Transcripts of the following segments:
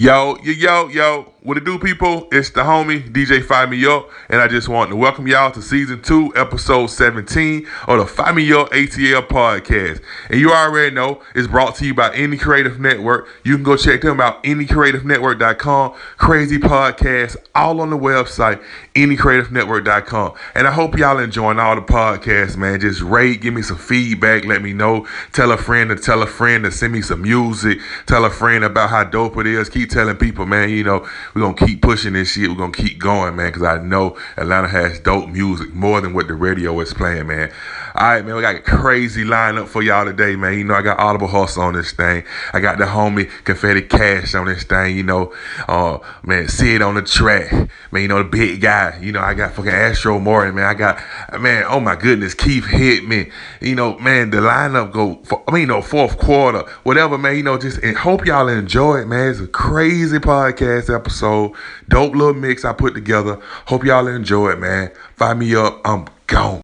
Yo, yo, yo, yo. What it do, people? It's the homie, DJ Fire Me Up, and I just want to welcome y'all to season two, episode 17 of the Fire Me Up ATL podcast. And you already know it's brought to you by Any Creative Network. You can go check them out, anycreativenetwork.com. Crazy podcast, all on the website, anycreativenetwork.com. And I hope y'all enjoying all the podcasts, man. Just rate, give me some feedback, let me know. Tell a friend to tell a friend to send me some music. Tell a friend about how dope it is. Keep telling people, man, you know, we're gonna keep pushing this shit. We're gonna keep going, man, because I know Atlanta has dope music more than what the radio is playing, man. All right, man, we got a crazy lineup for y'all today, man. You know, I got Audible Hustle on this thing. I got the homie Confetti Cash on this thing. You know, uh, man, Sid on the track, man. You know, the big guy. You know, I got fucking Astro Morton, man. I got, man. Oh my goodness, Keith Hitman. You know, man, the lineup go. For, I mean, you know, fourth quarter, whatever, man. You know, just and hope y'all enjoy it, man. It's a crazy podcast episode, dope little mix I put together. Hope y'all enjoy it, man. Find me up. I'm gone.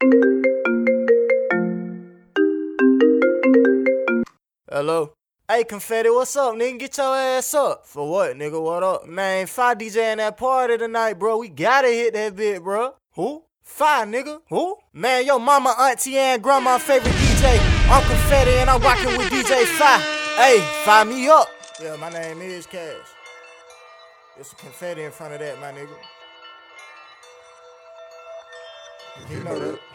Hello. Hey, Confetti, what's up, nigga? Get your ass up. For what, nigga? What up? Man, Five DJ in that party tonight, bro. We gotta hit that bit, bro. Who? Five, nigga. Who? Man, yo mama, auntie, and grandma favorite DJ. I'm Confetti, and I'm rocking with DJ Five. Hey, fire me up. Yeah, my name is Cash. It's a confetti in front of that, my nigga. You know that.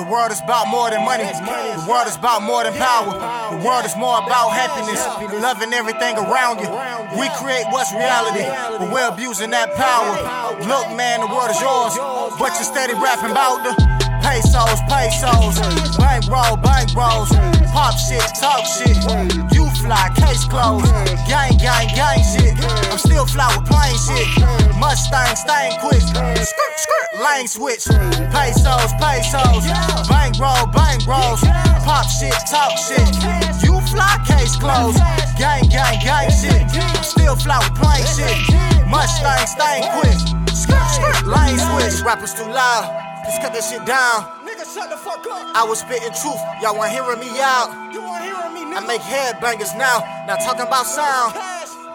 The world is about more than money. The world is about more than power. The world is more about happiness, loving everything around you. We create what's reality, but we're abusing that power. Look, man, the world is yours, but you're steady rapping about the pesos, pesos, bank roll, bank rolls, pop shit, talk shit. You fly, case closed, gang, gang, gang shit. I'm still fly with plain shit. Mustang, stain quick, skirt, skirt, lane switch. Pesos, pesos, bank roll, bank rolls, pop shit, talk shit. You fly, case closed, gang, gang, gang shit. I'm still fly with plain shit. Mustang, stain quick, skirt, skirt, lane switch. Rappers too loud, just cut that shit down. Nigga, shut the fuck up. I was spitting truth, y'all want hearing me out. You want hearing me, I make headbangers now, not talking about sound.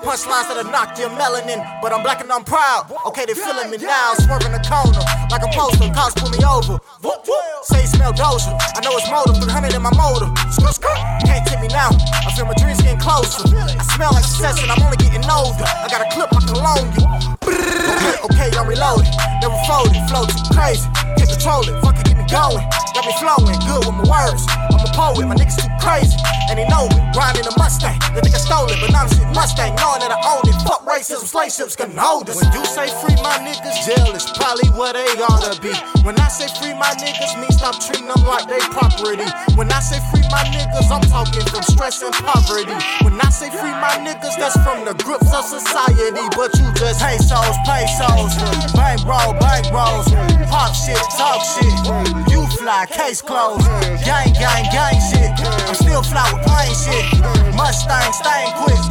Punchlines that'll knock your melanin, but I'm black and I'm proud. Okay, they feeling me now, swerving the corner like a poster. Cops pull me over. Whoop, whoop. Say you smell doja. I know it's motive, 300 in my motor. Skr, skr. Can't get me now. I feel my dreams getting closer. I smell like success and I'm only getting older. I got a clip I can loan you. Okay, I'm reloaded. Never folded, flow too crazy. Can't control it, fuck it, get me going. Got me flowing, good with my words. I'm a poet, my niggas too crazy. And they know it, riding a Mustang. They I stole it, but now I'm shit Mustang, knowing that I own it. Fuck racism, slave ships can hold us. When you say free my niggas, jail is probably where they ought to be. When I say free my niggas, mean stop treating them like they property. When I say free my niggas, I'm talking from stress and poverty. When I say free my niggas, that's from the grips of society. But you just pesos, pesos, bank roll, bank rolls, pop shit, talk shit. You fly, case closed, gang, gang, gang shit. I'm still fly with plain shit. Mustang, stain quick,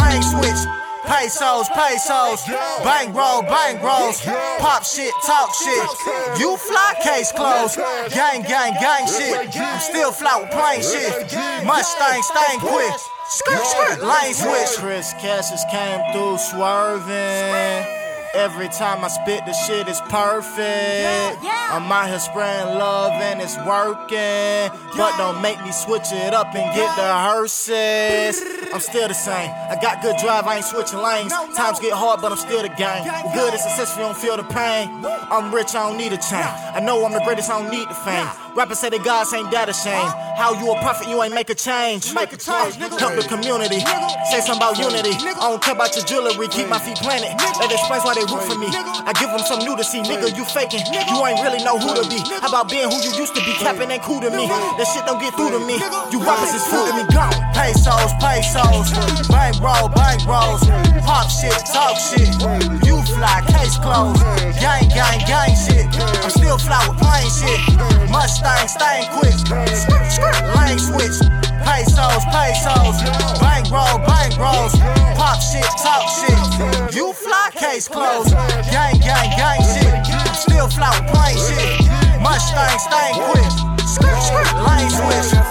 lane switch. Pesos, pesos, bank roll, bank rolls, pop shit, talk shit. You fly, case closed, gang, gang, gang shit. I'm still fly with plain shit. Mustang, stain quick. Skirt, skirt, lane switch. Chris Cassius came through swerving. Every time I spit, the shit is perfect. I'm out here spraying love and it's working. But don't make me switch it up and get the hearses. I'm still the same. I got good drive, I ain't switching lanes. Times get hard, but I'm still the game. Good and successful, you don't feel the pain. I'm rich, I don't need a chain. I know I'm the greatest, I don't need the fame. Rappers say the gods ain't that ashamed. How you a prophet, you ain't make a change. Make a change, nigga. help the community. Say something about unity. I don't care about your jewelry, keep my feet planted. That explains why they root for me. I give them some new to see, nigga. You faking, you ain't really know who to be. How about being who you used to be? Capping ain't cool to me. That shit don't get through to me. You rappers is food to me. Gone. Pesos, pesos, bank roll, bank rolls, pop shit, talk shit. You fly, case closed, gang, gang, gang shit. I'm still fly with plain shit. Mustang, stain quick, lane switch. Pesos, pesos, bank roll, bank rolls, pop shit, talk shit. You fly, case closed, gang, gang, gang shit. Still fly with plain shit. Mustang, stain quick, skirt, skirt, lane switch.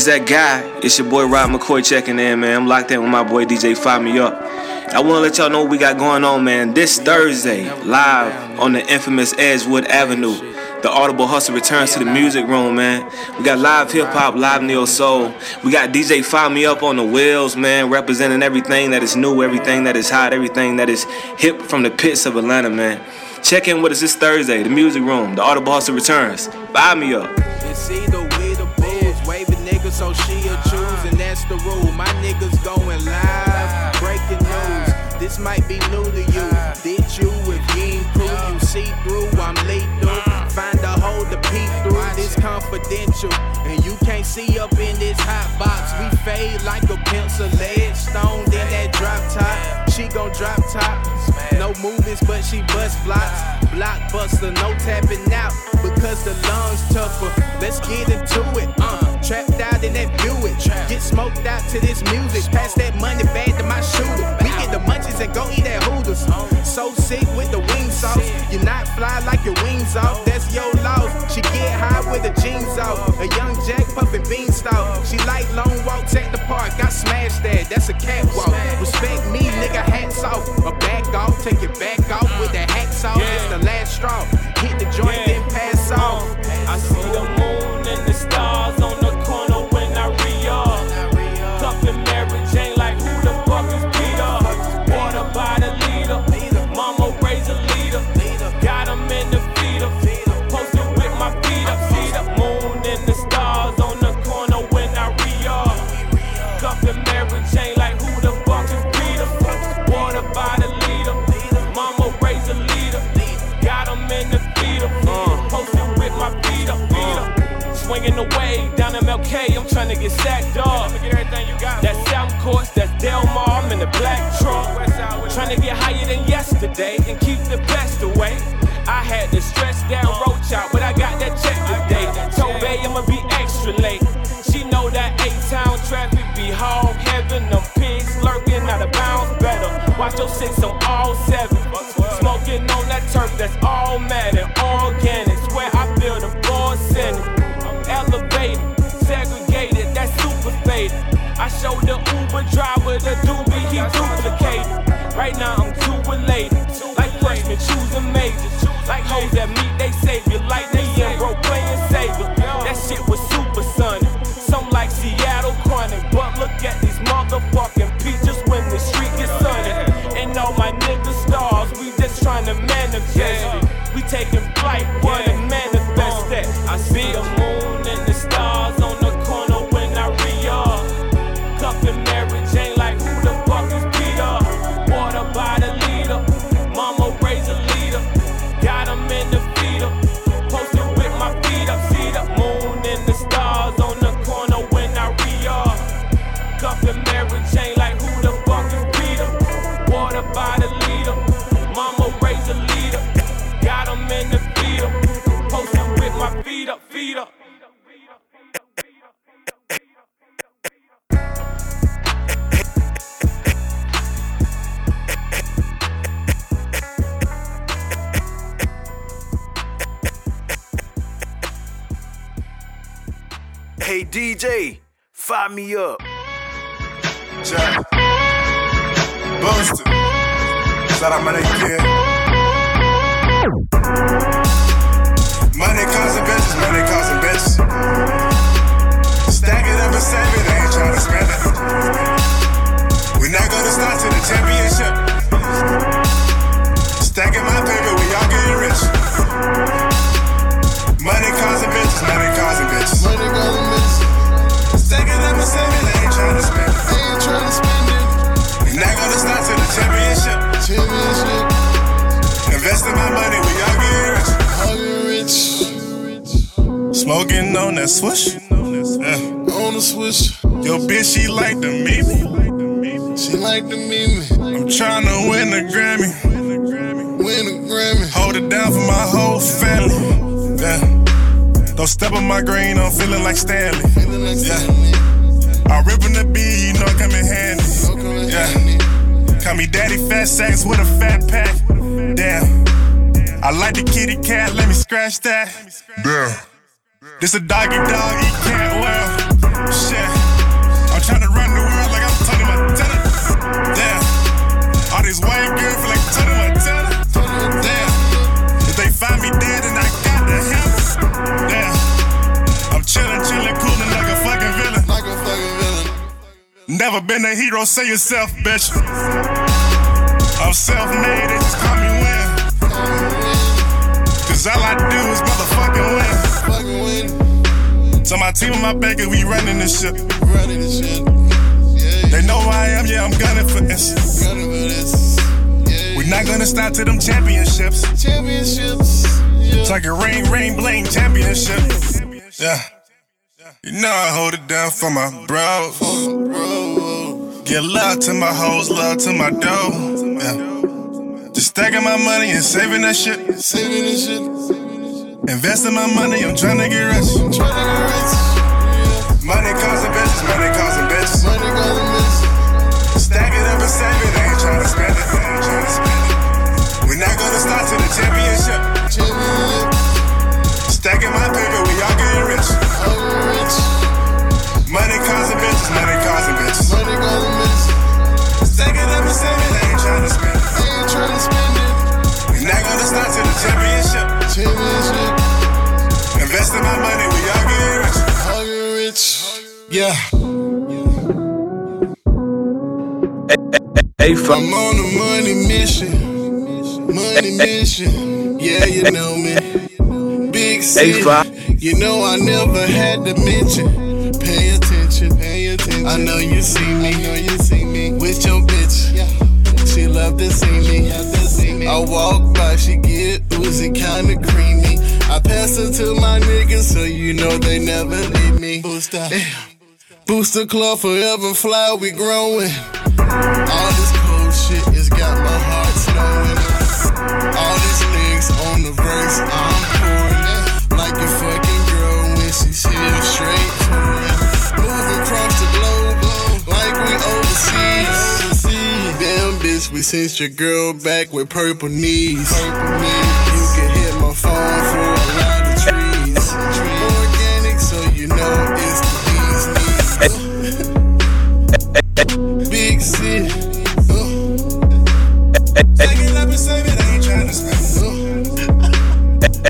It's that guy. It's your boy Rob McCoy checking in, man. I'm locked in with my boy DJ Fire Me Up. I want to let y'all know what we got going on, man. This Thursday, live on the infamous Edgewood Avenue. The Audible Hustle returns to the music room, man. We got live hip hop, live neo soul. We got DJ Fire Me Up on the wheels, man, representing everything that is new, everything that is hot, everything that is hip from the pits of Atlanta, man. Check in with us this Thursday, the music room. The Audible Hustle returns. Fire Me Up. So she'll choose, and that's the rule. My niggas going live, breaking news. This might be new to you. Did you? If you ain't you see through, I'm lethal. Find a hole to peek through. This confidential, and you can't see up in this hot box. We fade like a pencil lead stone. in that drop top, she gon' drop top. No movements, but she bust blocks. Blockbuster, no tapping out because the lungs tougher. Let's get into it. Uh, trapped out in that Buick. Get smoked out to this music. Pass that money back to my shooter. We get the munchies and go eat at Hooters. So sick with the wing sauce. You're not fly like your wings off. That's your loss. She get high with the jeans off. A young Jack puffin' beanstalk. She like long walks at the park. I smashed that. That's a catwalk. Respect me, nigga. Hats off. A back off. Take it back off with the hacksaw. It's the last straw. Hit the joint, then pass off. I see the moon and the stars Swinging away down MLK, I'm trying to get sacked off. That's South Courts, that's Del Mar, I'm in the black truck. Trying to get higher than yesterday and keep the best away. I had to stretch down roach out, but I got that check today. Told Bay I'ma be extra late. She know that A-town traffic be hog heaven. Them pigs lurking out of bounds better. Watch your six on all seven. Smoking on that turf that's all mad I showed the Uber driver the doobie, he duplicated. Right now I'm too elated, like freshmen choosing majors. Like hoes that meet they savior, like they in bro playing savior. That shit was super sunny. Some like Seattle chronic, but look at these motherfucking fire me up. Jack. Buster. Shout out my nigga kid. Smoking on that swish. Yeah. On the swish. Yo, bitch, she like to meet me. She like to meet me. I'm trying to win a Grammy. Win a Grammy. Hold it down for my whole family. Yeah. Don't step on my green, I'm feeling like Stanley. Yeah. I'm ripping the beat, you know it come in handy. Yeah. Call me daddy fat sacks with a fat pack. Damn. I like the kitty cat, let me scratch that. Damn. This a doggy dog, he can't well. Shit. I'm trying to run the world like I'm Tony Montana. Damn. All these white girls feel like Tony Montana. Damn. If they find me dead and I got the hammer. Damn. I'm chillin', chillin', coolin' like a fucking villain. Like a fucking villain. Never been a hero, say yourself, bitch. I'm self-made, they just call me win. Cause all I do is motherfucking win. So my team and my baker, we running this shit. Running this shit. Yeah. They know who I am, yeah, I'm gunning for this. Gunning for this. Yeah. We not gonna stop to them championships. Championships. Yeah. It's like a rain, rain, bling championship. Yeah. You know I hold it down for my bros. Bro. Give love to my hoes, love to my dough. Yeah. Just stacking my money and saving that shit. Saving this shit. Investing my money, I'm trying to get rich. Trying to get rich. Money causing bitches, money causing bitches. Money calling this. Stack it up and save it, I ain't trying to spend it. I ain't trying to spend it. We're not gonna start to the championship. Championship. Stacking my paper, we all getting rich. Rich. Money causing bitches, money causing bitches. Money calling this. Stack it up and save it, I ain't trying to spend it. I ain't trying to spend it. We're not gonna start to the championship. Championship. Investing my money, we all getting rich. All get rich. Yeah. Hey, fuck. I'm on a money mission. Money mission. Yeah, you know me. Big city. You know I never had to mention. Pay attention. Pay attention. I know you see me. I know you see me with your bitch. She love to see me. I walk by, she get oozy, kinda creamy. I pass it to my niggas, so you know they never leave me. Booster. Booster Club forever fly, we growing. All this cold shit has got my heart snowing. All these niggas on the verse, I'm We sent your girl back with purple knees. You can hit my phone for a lot of trees. Organic, so you know it's the bee's. Big city.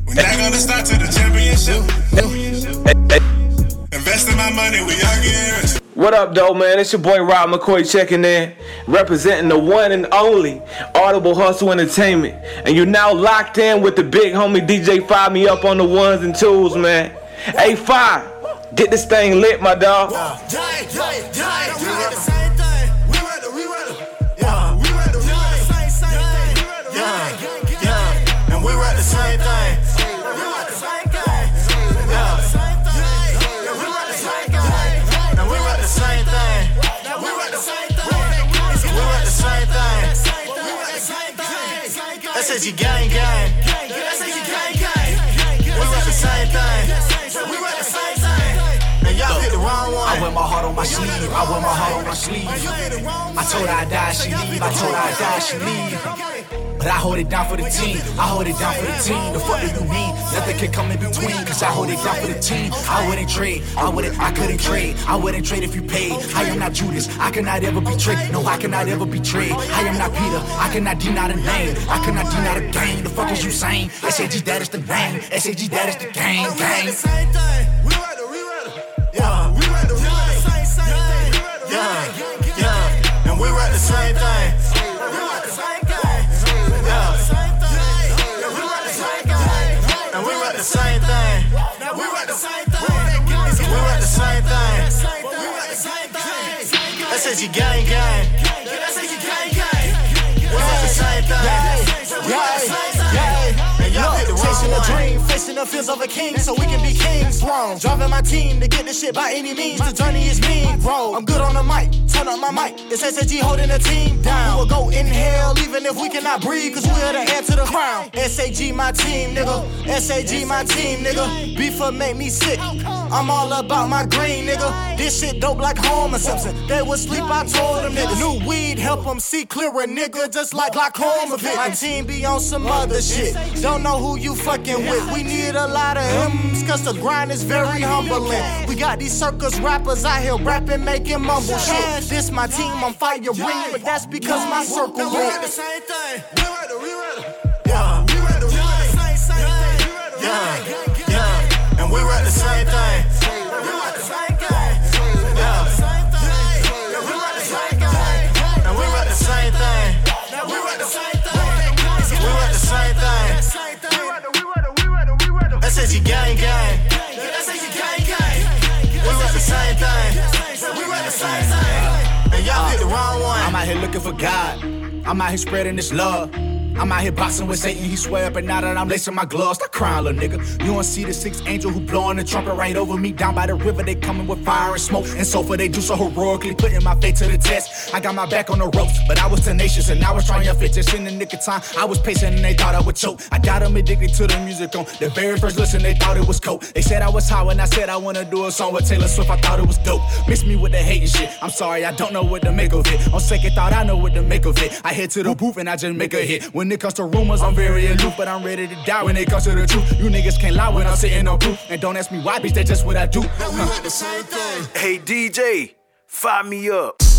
We're not gonna start to the championship. Investing my money, we all getting rich. What up, though, man? It's your boy Rob McCoy checking in, representing the one and only Audible Hustle Entertainment. And you're now locked in with the big homie DJ Fire Me Up on the ones and twos, man. Hey, Five, get this thing lit, my dog. Thing. SSG gang gang. SSG gang gang. We read the same thing. Hit the wrong one. I wear my heart on my sleeve. I wear my heart on my sleeve. I told her I die, she leave. I told her I die, she leave. But I hold it down for the team. I hold it down for the team. The fuck do you mean? Nothing can come in between. Cause I hold it down for the team. I wouldn't trade. I wouldn't, I couldn't trade. I wouldn't trade if you paid. I am not Judas. I cannot ever be tricked. No, I cannot ever be betrayed. I am not Peter. I cannot deny the name. I cannot deny the game. The fuck is you saying? SAG, that is the name. SAG, that is the game. Gang. We read the same thing. Yeah, yeah, we read the same thing. Yeah, yeah, and we read the same thing. The same thing. And we read the same thing. We read the same thing. SSG gang gang. Chasing a dream, facing the fears of a king, so we can be kings. Wrong, driving my team to get this shit by any means. The journey is mean, bro. I'm good on the mic, turn up my mic. It's SSG holding the team down. A go in hell, even if we cannot breathe, cause we're the heir to the crown. SAG, my team, nigga. SAG, my team, nigga. Beefer make me sick. I'm all about my green, nigga. This shit dope like Homer Simpson. They would sleep, I told them niggas. New weed help them see clearer, nigga, just like glaucoma victims. My team be on some other shit. Don't know who you fucking with. We need a lot of M's, cause the grind is very humbling. We got these circus rappers out here rapping, making mumble shit. This my team, I'm fire ring, but that's because my circle we read the same thing. We read the, we read the. Yeah, we read the, we read the same, same thing. Yeah, we read the same thing. Yeah, we read the same thing. And we read the same thing. We read the same thing. We read the same thing. SAG gang gang. Gang gang. We read the same thing. We read the same thing. And y'all picked the wrong one. I'm out here looking for God. I'm out here spreading this love. I'm out here boxing with Satan. He swear up and now that I'm lacing my gloves. Stop crying, little nigga. You don't see the six angel who blowing the trumpet right over me down by the river. They coming with fire and smoke and sulfur. They do so heroically, putting my fate to the test. I got my back on the ropes, but I was tenacious and I was trying to fit just in the nick of time. I was pacing and they thought I would choke. I got them addicted to the music on the very first listen. They thought it was coke. They said I was high when I said I wanna do a song with Taylor Swift. I thought it was dope. Miss me with the hate and shit. I'm sorry, I don't know what to make of it. On second thought, I know what to make of it. I head to the booth and I just make a hit. When it comes to rumors, I'm very aloof, but I'm ready to die when it comes to the truth. You niggas can't lie when I'm sitting on proof. And don't ask me why, bitch, that's just what I do. Huh. Hey DJ, fire me up.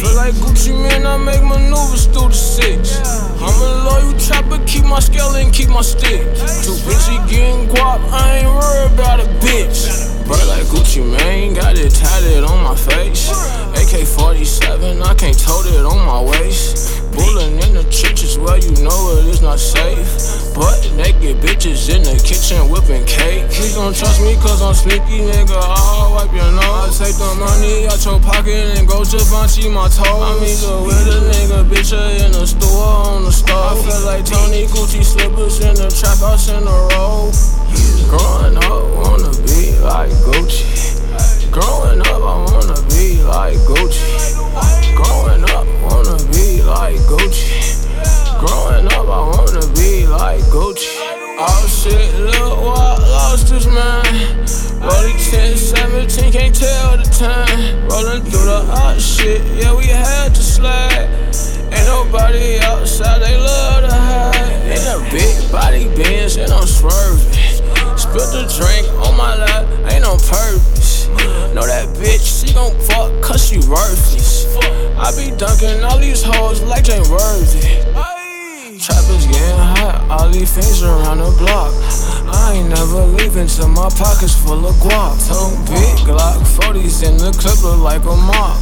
Feel like Gucci Mane, I make maneuvers through the six. I'm a loyal trapper, keep my scale and keep my stick. Too busy getting guap, I ain't worried about a bitch. But like Gucci Mane, got it tatted on my face. AK 47, I can't tote it on my waist. Bullin' in the trenches, well, you know it is not safe. But naked bitches in the kitchen whipping cake. Please don't trust me, cause I'm sneaky, nigga. I'll wipe your nose. I take the money out your pocket and go Givenchy my toes. I'm either with a nigga, bitch, or in the store on the stove. I feel like Tony Gucci slippers in the trap house in a row. Growing up, wanna be like Gucci. Growing up, I wanna be like Gucci. Growing up, wanna be like Gucci. Growing up, I wanna be like Gucci. Oh shit, look what lost his man. Rolling 10, 17, can't tell the time. Rolling through the hot shit, yeah, we had to slide. Ain't nobody outside, they love to hide. In a big body Benz, and I'm swerving. Spilled the drink on my lap, ain't no purpose. Know that bitch, she gon' fuck cause she worthless. I be dunking all these hoes like they worthy. Trappers getting hot, all these things around the block. I ain't never leaving till my pockets full of guap. Two big Glock 40s in the clip look like a mop.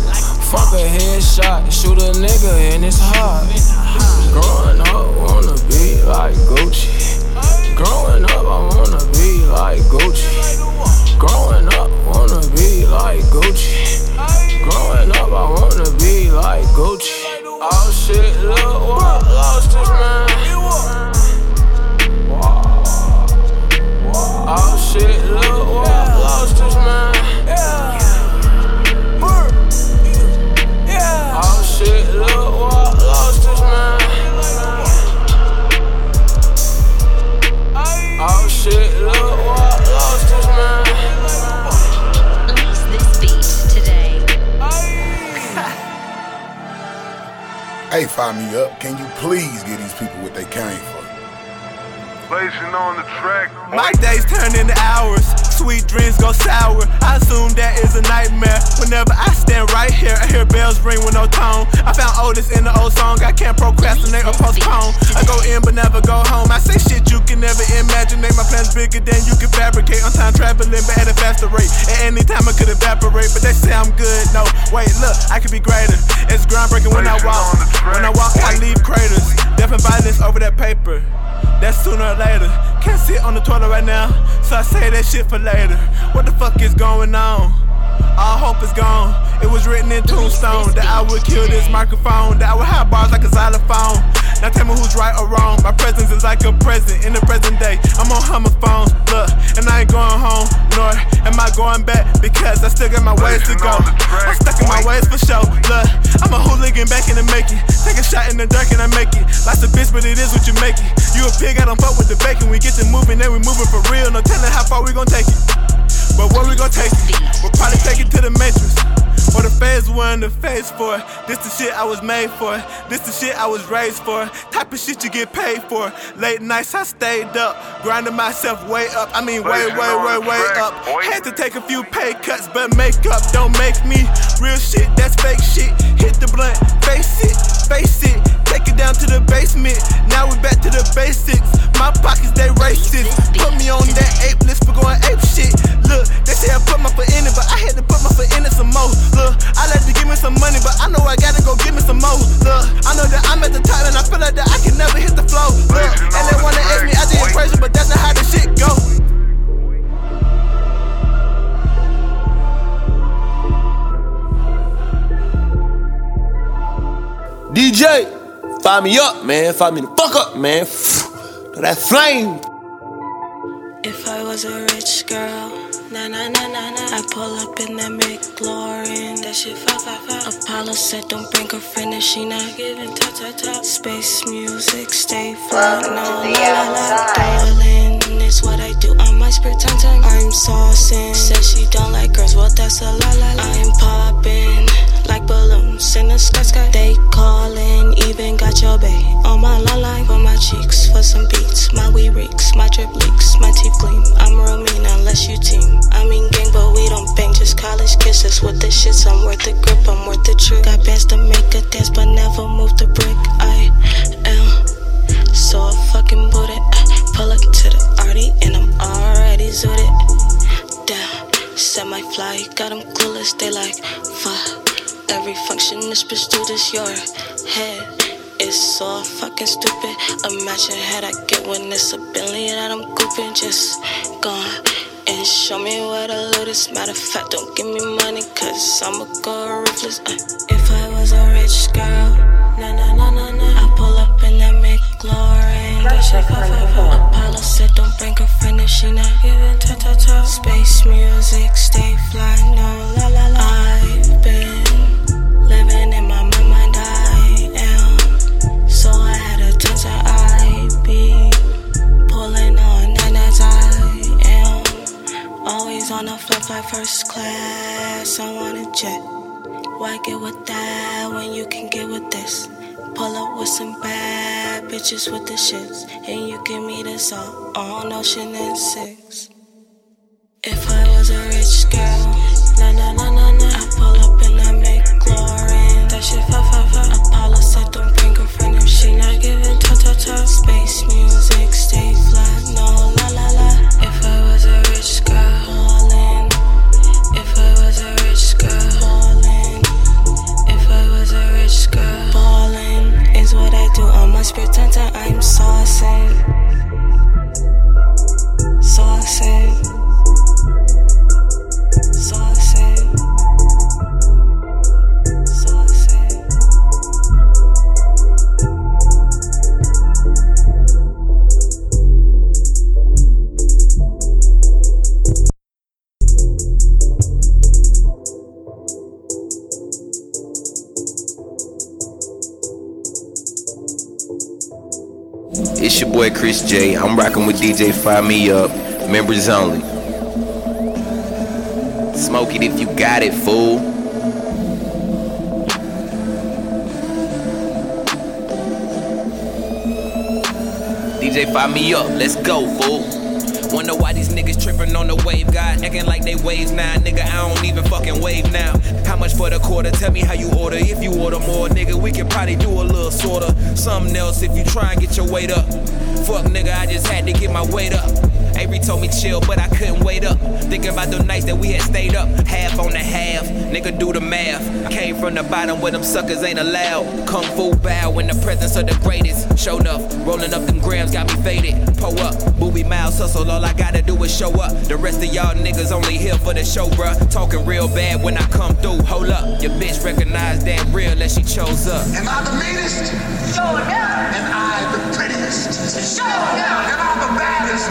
Fuck a headshot, shoot a nigga in his heart. Growing up, wanna be like Gucci. Growing up, I wanna be like My days turn into hours, sweet dreams go sour. I assume that is a nightmare. Whenever I stand right here, I hear bells ring with no tone. I found Otis in the old song, I can't procrastinate or postpone. I go in but never go home. I say shit you can never imagine. My plans bigger than you can fabricate. On time traveling, but at a faster rate. At any time I could evaporate, but they say I'm good. No, wait, look, I could be greater. It's groundbreaking when I walk. When I walk, I leave craters. Death and violence over that paper. That's sooner or later. Can't sit on the toilet right now, so I say that shit for later. What the fuck is going on? All hope is gone. It was written in tombstone that I would kill this microphone, that I would have bars like a xylophone. Now tell me who's right or wrong. My presence is like a present in the present day. I'm on homophone, look, and I ain't going home, nor am I going back because I still got my ways to go. I'm stuck in my ways for sure. Look, I'm a hooligan back in the making. Take a shot in the dark and I make it. Lots of bitch, but it is what you make it. You a pig, I don't fuck with the bacon. We get to moving, then we moving for real. No telling how far we gon' take it. But what we gon' take it? We'll probably take it to the matrix. Or the phase one, the phase four. This the shit I was made for. This the shit I was raised for. Type of shit you get paid for. Late nights I stayed up, grinding myself way up. I mean way, way, way, way up. Had to take a few pay cuts, but makeup don't make me real shit. That's fake shit. Hit the blunt, face it, face it. Take it down to the basement. Now we back to the basics. Man. Fire me the fuck up, man. That flame. If I was a rich girl, na na na na na, I pull up in that McLaren. That shit fa fa fa. Apollo said don't bring a friend if she not giving top top top. Space music, stay fly, no la la la. Darling, is what I do on my spare time time. I'm saucing. Says she don't like girls, well that's a la la la. I'm popping like balloons in the sky sky. They calling, even got your bay on my line line for my cheeks for some beats. My wee reeks, my drip leaks, my teeth gleam. I'm real mean unless you team. I mean gang, but we don't bang, just college kisses with the shits. I'm worth the grip, I'm worth the trick. Got bands to make a dance, but never move the brick. I am so fucking booted. Pull up to the arty and I'm already zooted. Down, semi fly, got them clueless. They like, fuck. Every function this bitch do this your head is so fucking stupid. Imagine how I get when it's a billion that I'm gooping. Just gone and show me what the loot is. Matter of fact, don't give me money, cause I'ma go ruthless. Uh, if I was a rich girl, na na na na na, I pull up in that McLaren. Apollo said don't bring a friend if she not giving ta ta ta. Space music, stay fly, no la la la. Like first class. I want a jet. Why get with that when you can get with this? Pull up with some bad bitches with the shits, and you give me this all on Ocean and Six. If I was a rich girl, na na na na na, I pull up in that McLaren. That shit fa fa fa. Apollo said don't bring a friend if she not giving ta ta ta. Space my time. I'm saucing. Chris J. I'm rocking with DJ Fire Me Up. Members only. Smoke it if you got it, fool. DJ Fire Me Up. Let's go, fool. Wonder why these niggas tripping on the wave god, acting like they waves now. Nigga, I don't even fucking wave now. How much for the quarter? Tell me how you order. If you order more, nigga, we can probably do a little sorta. Something else if you try and get your weight up. Fuck, nigga, I just had to get my weight up. Avery told me chill, but I couldn't wait up. Thinking about the nights that we had stayed up, half on the half. Nigga, do the math. I came from the bottom where them suckers ain't allowed. Kung fu bow in the presence of the greatest. Show enough, rolling up them grams got me faded. Pull up, booby miles hustle, all I gotta do is show up. The rest of y'all niggas only here for the show, bruh. Talking real bad when I come through. Hold up, your bitch recognize that real that she chose up. Am I the meanest? Sure enough. Am I the prettiest? Sure enough. Am I the baddest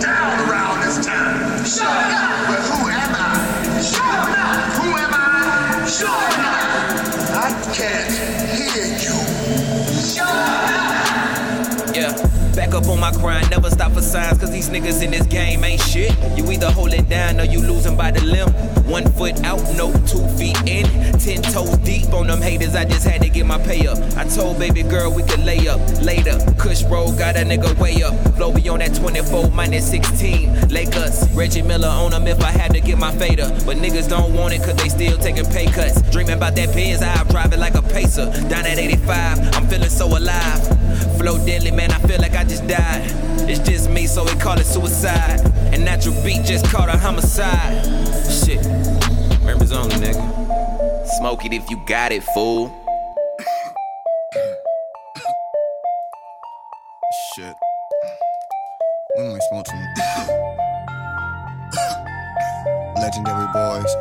down around this town? Sure enough. Well, who am I? Sure enough. Who am I? Sure enough. I can't hear you. Sure enough. Yeah. Back up on my grind, never stop for signs, cause these niggas in this game ain't shit. You either hold it down or you losing by the limb. One foot out, no two feet in. Ten toes deep on them haters, I just had to get my pay up. I told baby girl we could lay up later. Kush roll got a nigga way up. Flow be on that 24 minus 16. Lakers, Reggie Miller on them if I had to get my fader. But niggas don't want it cause they still taking pay cuts. Dreaming about that Benz, I drive it like a pacer. Down at 85, I'm feeling so alive. Flow deadly, man, I feel like I just died. It's just me, so we call it suicide. And natural beat just caught a homicide. Shit, members only, nigga. Smoke it if you got it, fool. Shit. We only smoke some legendary boys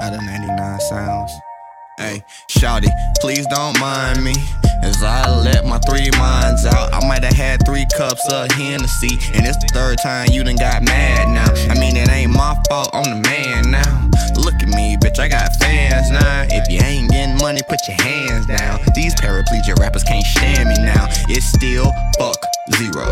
out of 99 sounds. Hey, shouty, please don't mind me as I let my three minds out. I might have had three cups of Hennessy, and it's the third time you done got mad now. I mean, it ain't my fault, I'm the man now. Look at me, bitch, I got fans now. If you ain't getting money, put your hands down. These paraplegic rappers can't stand me now. It's still fuck zero.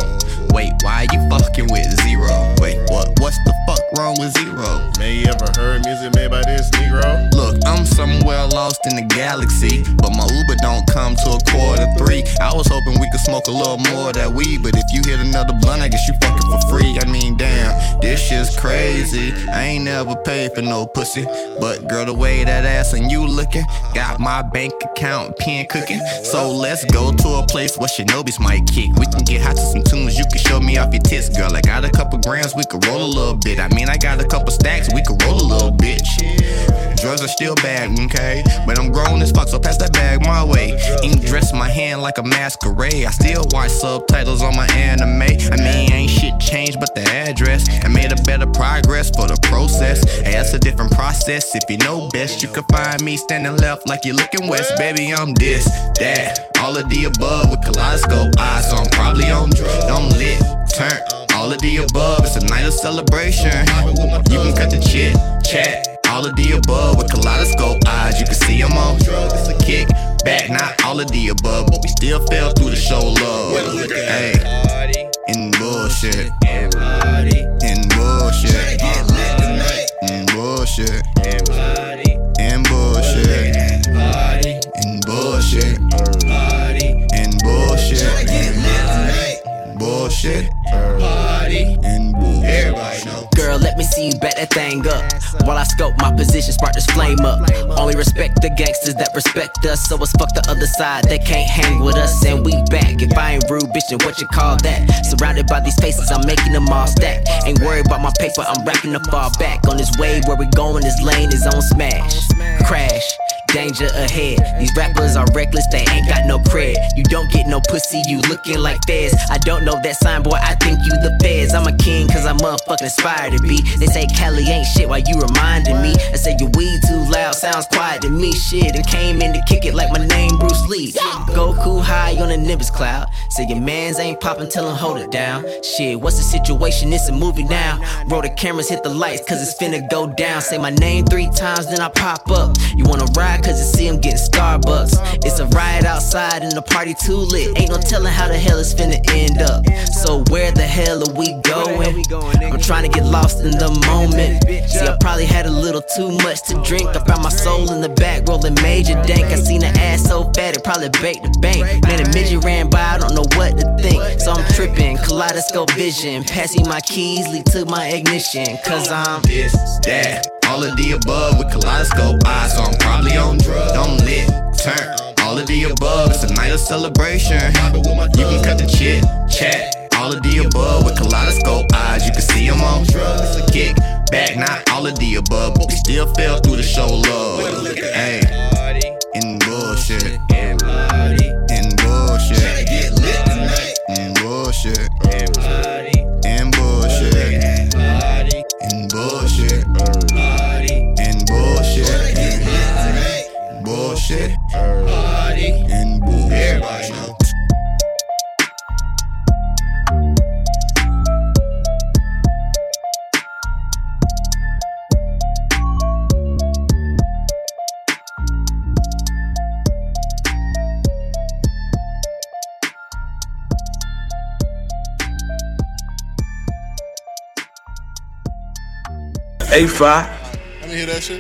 Wait, why you fucking with zero? Wait, what? What's the fuck wrong with zero? May you ever heard music made by this Negro? Look, I'm somewhere lost in the galaxy, but my Uber don't come till a quarter three. I was hoping we could smoke a little more of that weed, but if you hit another blunt, I guess you fucking for free. I mean, damn, this shit's crazy. I ain't never paid for no pussy, but girl, the way that ass and you looking, got my bank account pen cooking. So let's go to a place where Shinobis might kick. We can get hot to some tunes. You can show me off your tits, girl. I got a couple grams, we could roll a little bit. I mean, I got a couple stacks, we could roll a little bitch. Drugs are still bad, okay? But I'm grown as fuck, so pass that bag my way. Ink dress my hand like a masquerade. I still watch subtitles on my anime. I mean, ain't shit changed but the address. I made a better progress for the process. Hey, that's a different process. If you know best, you can find me standing left like you're looking west. Baby, I'm this, that, all of the above with kaleidoscope eyes. So I'm probably on drugs. I'm lit, turn. All of the above, it's a night of celebration. You can cut the chit, chat. All of the above with kaleidoscope eyes. You can see I'm on drugs. It's a kick back, not all of the above, but we still fell through to show love. Hey, in bullshit. In bullshit. In bullshit. Bullshit. In bullshit. Girl, let me see you back that thing up. While I scope my position, spark this flame up. Only respect the gangsters that respect us. So it's fuck the other side that can't hang with us. And we back. If I ain't rude, bitch, then what you call that? Surrounded by these faces, I'm making them all stack. Ain't worried about my paper, I'm racking the fall back. On this wave where we going, this lane is on smash. Crash. Danger ahead. These rappers are reckless, they ain't got no cred. You don't get no pussy, you looking like feds. I don't know that sign, boy, I think you the feds. I'm a king, cause I'm motherfucking inspired to be. They say Cali ain't shit why you reminding me. I say your weed too loud, sounds quiet to me. Shit, and came in to kick it like my name Bruce Lee. Goku high on a Nimbus cloud. Say your mans ain't poppin', tell him hold it down. Shit, what's the situation? It's a movie now. Roll the cameras, hit the lights, cause it's finna go down. Say my name three times, then I pop up. You wanna ride, cause you see him getting Starbucks. It's a riot outside and the party too lit. Ain't no telling how the hell it's finna end up. So where the hell are we going? I'm trying to get lost in the moment. See, I probably had a little too much to drink. I found my soul in the back, rolling major dank. I seen the ass so fat, it probably baked the bank. Man, a midget ran by, I don't know what to think. So I'm tripping, kaleidoscope vision. Passing my keys, lead to my ignition. Cause I'm this, that, all of the above with kaleidoscope eyes. So I'm probably on drugs. I'm lit, turn. All of the above, it's a night of celebration. You can cut the chit, chat. All of the above with kaleidoscope eyes. You can see him on drugs. Kick back, not all of the above, but we still fell through the show love. Hey. In bullshit. A5.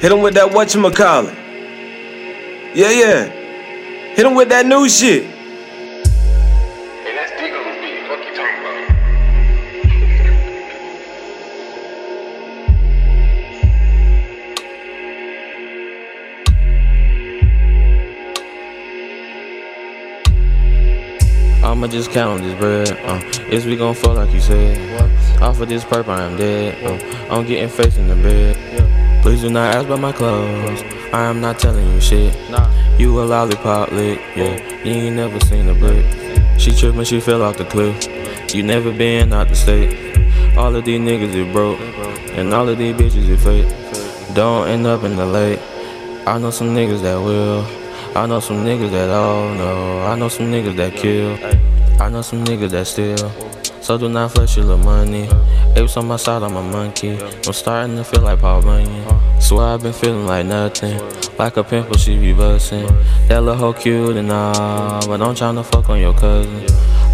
Hit him with that whatchamacallit. Yeah, yeah. Hit him with that new shit. I'ma just count this bread. Uh is we gon' fuck like you said? Off of this purple, I'm dead. Uh, I'm getting face in the bed. Please do not ask about my clothes. I am not telling you shit. Nah. You a lollipop lick, yeah. You ain't never seen a brick. She trippin', she fell off the cliff. You never been out the state. All of these niggas is broke, and all of these bitches is fake. Don't end up in the lake. I know some niggas that will. I know some niggas that all know. I know some niggas that kill. I know some niggas that steal. So do not flex your little money. Apes on my side, I'm a monkey. I'm starting to feel like Paul Bunyan. Swear I've been feeling like nothing. Like a pimple, she be bustin'. That little hoe cute and all, but I'm tryna fuck on your cousin.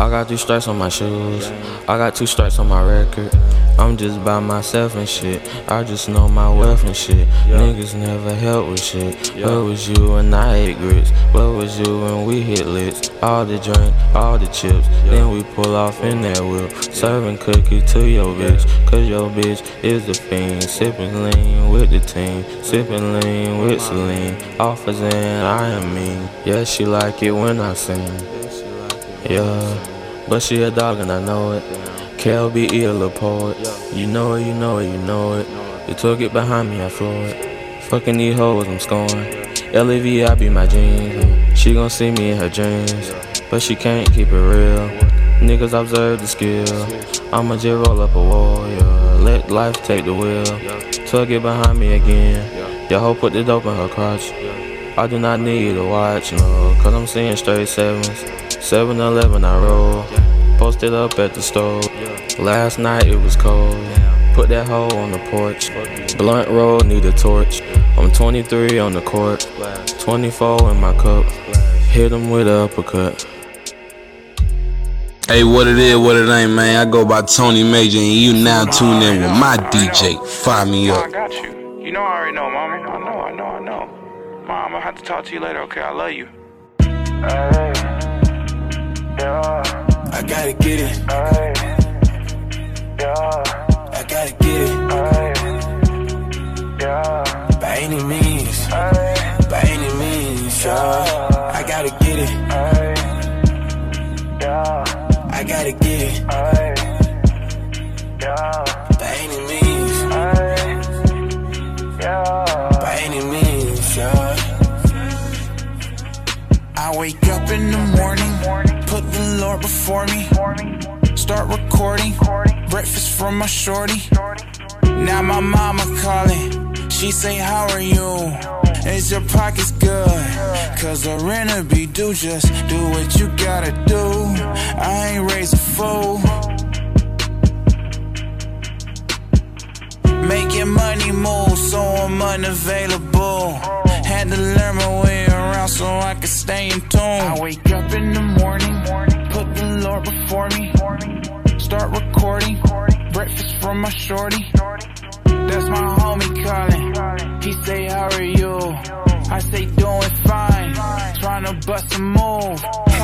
I got two stripes on my shoes. I got two stripes on my record. I'm just by myself and shit. I just know my wealth and shit. Niggas never help with shit. Where was you when I ate grits? Where was you when we hit licks? All the drink, all the chips. Then we pull off in that whip. Serving cookies to your bitch. Cause your bitch is a fiend. Sipping lean with the team. Sipping lean with Celine. Offers and I am mean. Yeah, she like it when I sing. Yeah. But she a dog and I know it. KLB a little poet. You know it, you know it, you know it. You took it behind me, I floor it. Fucking these hoes, I'm scoring. LAV, I be my jeans. She gon' see me in her dreams. But she can't keep it real. Niggas observe the skill. I'ma just roll up a wall. Let life take the wheel. Tug it behind me again. Your hoe put the dope in her crotch. I do not need a watch, no. Cause I'm seeing straight sevens. 7 Eleven, I roll. Posted up at the store. Last night it was cold. Put that hoe on the porch. Blunt roll, need a torch. I'm 23 on the court. 24 in my cup. Hit him with a uppercut. Hey, what it is, what it ain't, man. I go by Tony Major, and you now tune in with my DJ. Fire me up. I got you. You know I already know, mama. I know, I know, I know. Mom, I'm gonna have to talk to you later, okay? I love you. I gotta get it. I gotta get it. By any means. By any means, yeah. I gotta get it. I gotta get it. Before me. Start recording, breakfast from my shorty. Now my mama calling, she say, How are you? Is your pockets good? Cause the renter be due, just do what you gotta do. I ain't raised a fool. Making money move, so I'm unavailable. Had to learn my way around so I could stay in tune. I wake up in the morning, Lord before me. Start recording, breakfast from my shorty. That's my homie calling. He say, How are you? I say, Doing fine, trying to bust a move.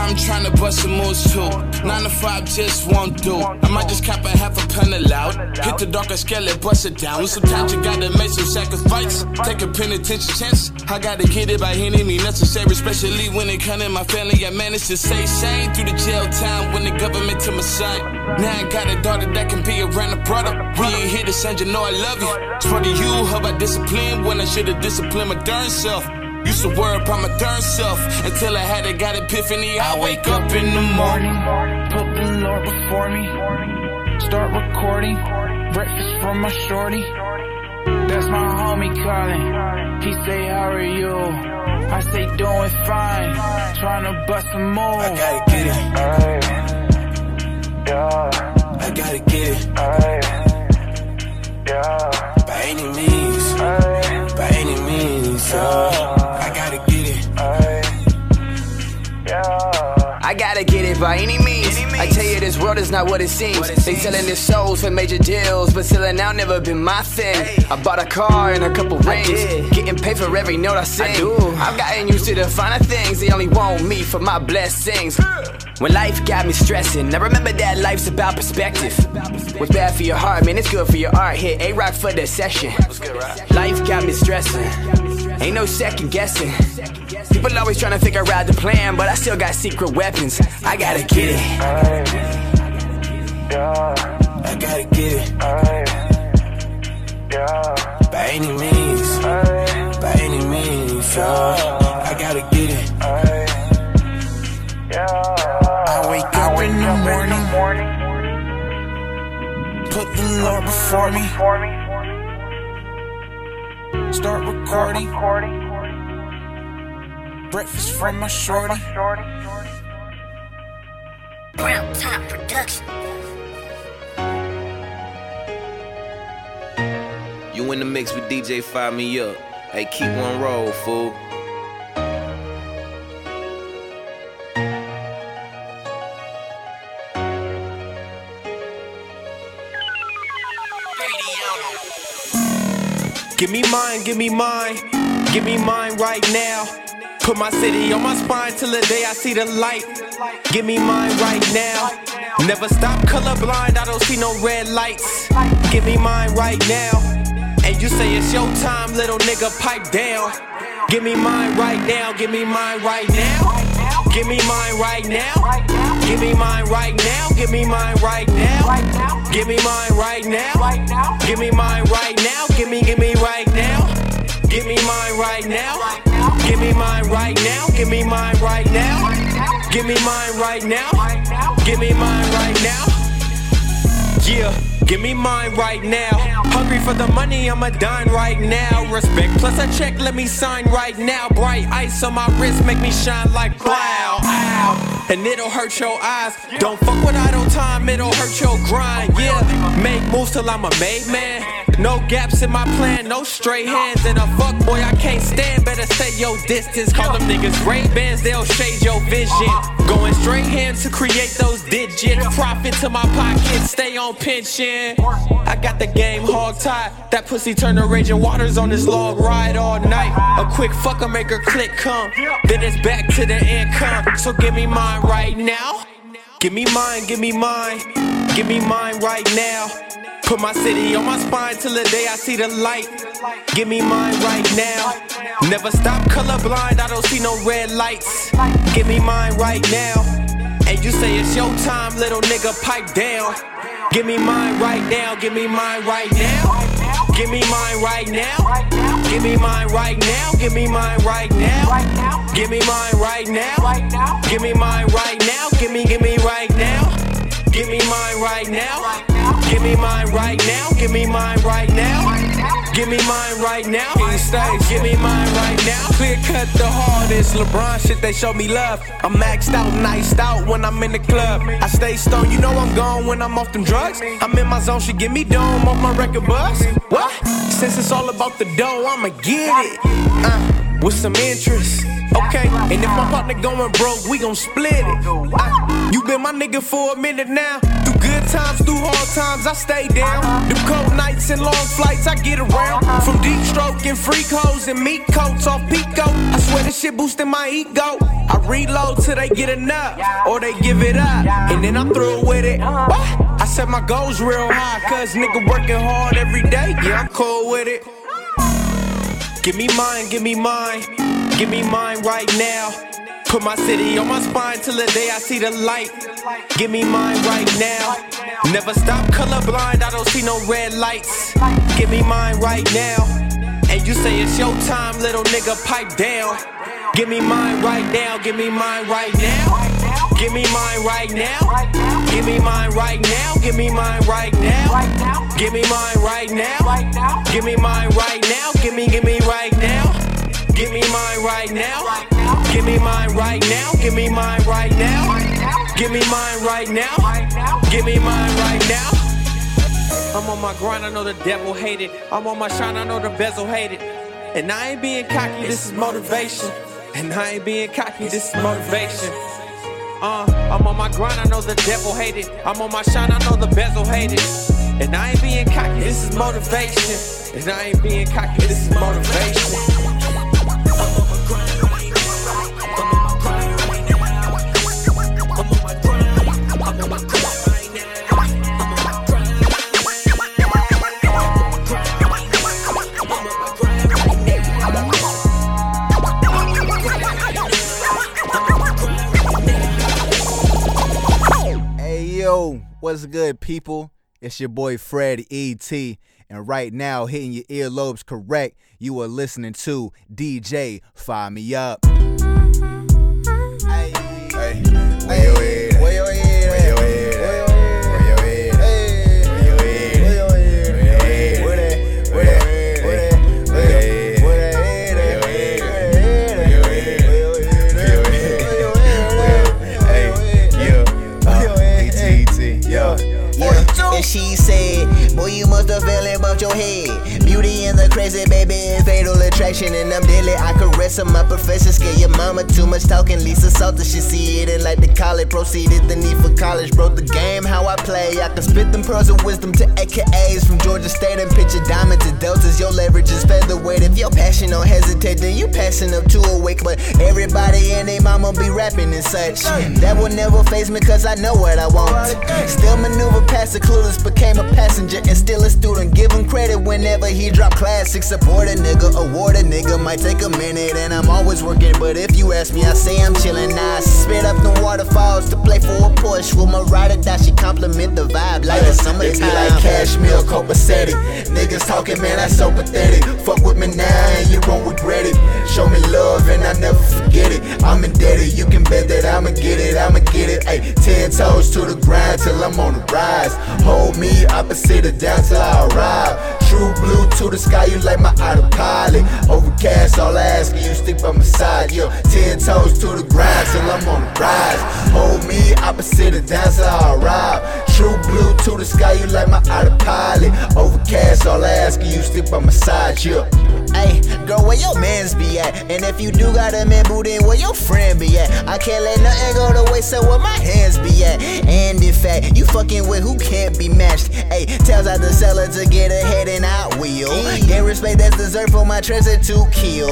I'm tryna bust some moves too. Nine to five just won't do. I might just cap a half a pound of loud. Hit the darker and bust it down. Sometimes you gotta make some sacrifice. Take a penitentiary chance. I gotta get it by any means necessary, especially when it come to my family. I managed to stay sane through the jail time when the government to my son. Now I got a daughter that can be around the brother. We ain't here to send you know I love you. It's for you, how about discipline when I should've disciplined my darn self. Used to worry about my darn self until I had a god epiphany. I wake up in the morning, put the Lord before me, start recording, breakfast for my shorty. That's my homie calling. He say, How are you? I say, Doing fine. Trying to bust some more. I gotta get it. Yeah. I gotta get it. Yeah. By any means. By any means. Yeah. Gotta get it by any means. I tell you, this world is not what it seems. they selling their souls for major deals, but selling out never been my thing. I bought a car and a couple rings, getting paid for every note I sing. I've gotten used to the finer things. They only want me for my blessings. When life got me stressing, I remember that life's about perspective. What's bad for your heart, man, it's good for your art. Hit A Rock for the session. Life got me stressing. Ain't no second guessing. People always trying to figure out the plan, but I still got secret weapons. I gotta get it. I gotta get it. By any means. By any means. Yeah. I gotta get it. I wake up in the morning. Put the Lord before me. Start recording. Breakfast from my shorty. Brown Top Production. You in the mix with DJ Fire Me Up. Hey, keep one roll, fool. Give me mine, give me mine, give me mine right now. Put my city on my spine till the day I see the light. Give me mine right now. Never stop colorblind, I don't see no red lights. Give me mine right now. And you say it's your time, little nigga, pipe down. Give me mine right now, give me mine right now. Give me mine right now. Give me mine right now. Give me mine right now. Give me mine right now. Give me mine right now. Give me, give me right now. Give me mine right now. Give me mine right now. Give me mine right now. Give me mine right now. Give me mine right now. Yeah. Give me mine right now. Hungry for the money, I'ma dine right now. Respect plus a check, let me sign right now. Bright ice on my wrist, make me shine like blow. Ow. And it'll hurt your eyes. Don't fuck with idle time, it'll hurt your grind. Yeah, make moves till I'm a made man. No gaps in my plan, no straight hands. And a fuck boy I can't stand, better stay your distance. Call them niggas Ray Bans, they'll shade your vision. Going straight hands to create those digits. Profit to my pocket, stay on pension. I got the game hog tied. That pussy turn to raging waters on this log ride all night. A quick fucker make her click come. Then it's back to the income. So give me mine right now. Give me mine, give me mine. Give me mine right now. Put my city on my spine till the day I see the light. Give me mine right now. Never stop colorblind, I don't see no red lights. Give me mine right now. And you say it's your time, little nigga, pipe down. Give me mine right now, give me mine right now. Give me mine right now. Give me mine right now, give me mine right now. Give me mine right now. Give me mine right now, give me, give me right now. Give me mine right now. Give me mine right now, give me mine right now. Give me mine right now. Give me mine right now. Clear cut the hardest. LeBron shit, they show me love. I'm maxed out, niced out when I'm in the club. I stay stoned, you know I'm gone when I'm off them drugs. I'm in my zone, she give me dome off my record bus. What? Since it's all about the dough, I'ma get it. Uh, with some interest. Okay, and if my partner going broke, we gon' split it. I, you been my nigga for a minute now. Through good times, through hard times, I stay down. Them cold nights and long flights, I get around. From deep stroke and hoes and meat coats off Pico. I swear this shit boosting my ego. I reload till they get enough, or they give it up, and then I'm through with it. I set my goals real high, cause nigga working hard every day. Yeah, I'm cool with it. Give me mine, give me mine, give me mine right now. Put my city on my spine till the day I see the light. Give me mine right now. Never stop colorblind, I don't see no red lights. Give me mine right now. And you say it's your time, little nigga, pipe down. Give me mine right now, give me mine right now. Give me mine right now. Give me mine right now, give me mine right now. Give me mine right now. Give me mine right now, give me, give me right now. Give me mine right now. Give me mine right now. Give me mine right now. Give me mine right now. Give me mine right now. I'm on my grind, I know the devil hate it. I'm on my shine, I know the bezel hate it. And I ain't being cocky, this is motivation. And I ain't being cocky, this is motivation. Uh, I'm on my grind, I know the devil hate it. I'm on my shine, I know the bezel hate it. And I ain't being cocky, this is motivation. And I ain't being cocky, this is motivation. What's good, people? It's your boy Fred ET, and right now, hitting your earlobes correct, you are listening to DJ Fire Me Up. Hey, hey, where fell and bumped your head. Beauty and the crazy, baby, fatal attraction. And I'm deadly. I caress her, my profession. Scare your mama too much talking. Lisa Salter, she see it and like to call it. Proceeded the need for college. Broke the game, how I play. I can spit them pearls of wisdom to AKAs from Georgia State and pitch a diamond to deltas. Your leverage is featherweight. If your passion don't hesitate, then you passing up to a wake. But everybody and they mama be rapping and such. That will never phase me, cause I know what I want. Still maneuver past the clueless, became a passenger and still a student. Give him credit whenever he drop classics. Support a nigga, award a nigga. Might take a minute, and I'm always working. But if you ask me, I say I'm chillin'. I spit up the waterfalls to play for a push. With my rider that she compliment the vibe like the summertime. It be like cashmere, copacetic. Niggas talking, man, that's so pathetic. Fuck with me now and you won't regret it. Show me love and I never forget it. I'm indebted, you can bet that I'ma get it, I'ma get it. Ayy, ten toes to the grind till I'm on the rise. Hold me opposite of down till I arrive. True blue to the sky, you like my autopilot. Overcast, all I ask you, stick by my side. Yo, ten toes to the grind till I'm on the rise. Hold me opposite down till I arrive. True blue to the sky, you like my autopilot. Overcast, all I ask you, stick by my side. Yeah. Hey, girl, where your mans be at? And if you do got a man boo, then where your friend be at? I can't let nothing go to waste, so where my hands be at? And in fact, you fucking with who can't be matched. Hey, tells out the seller to get ahead and out wheel. Get respect that's deserved for my treasure to kill.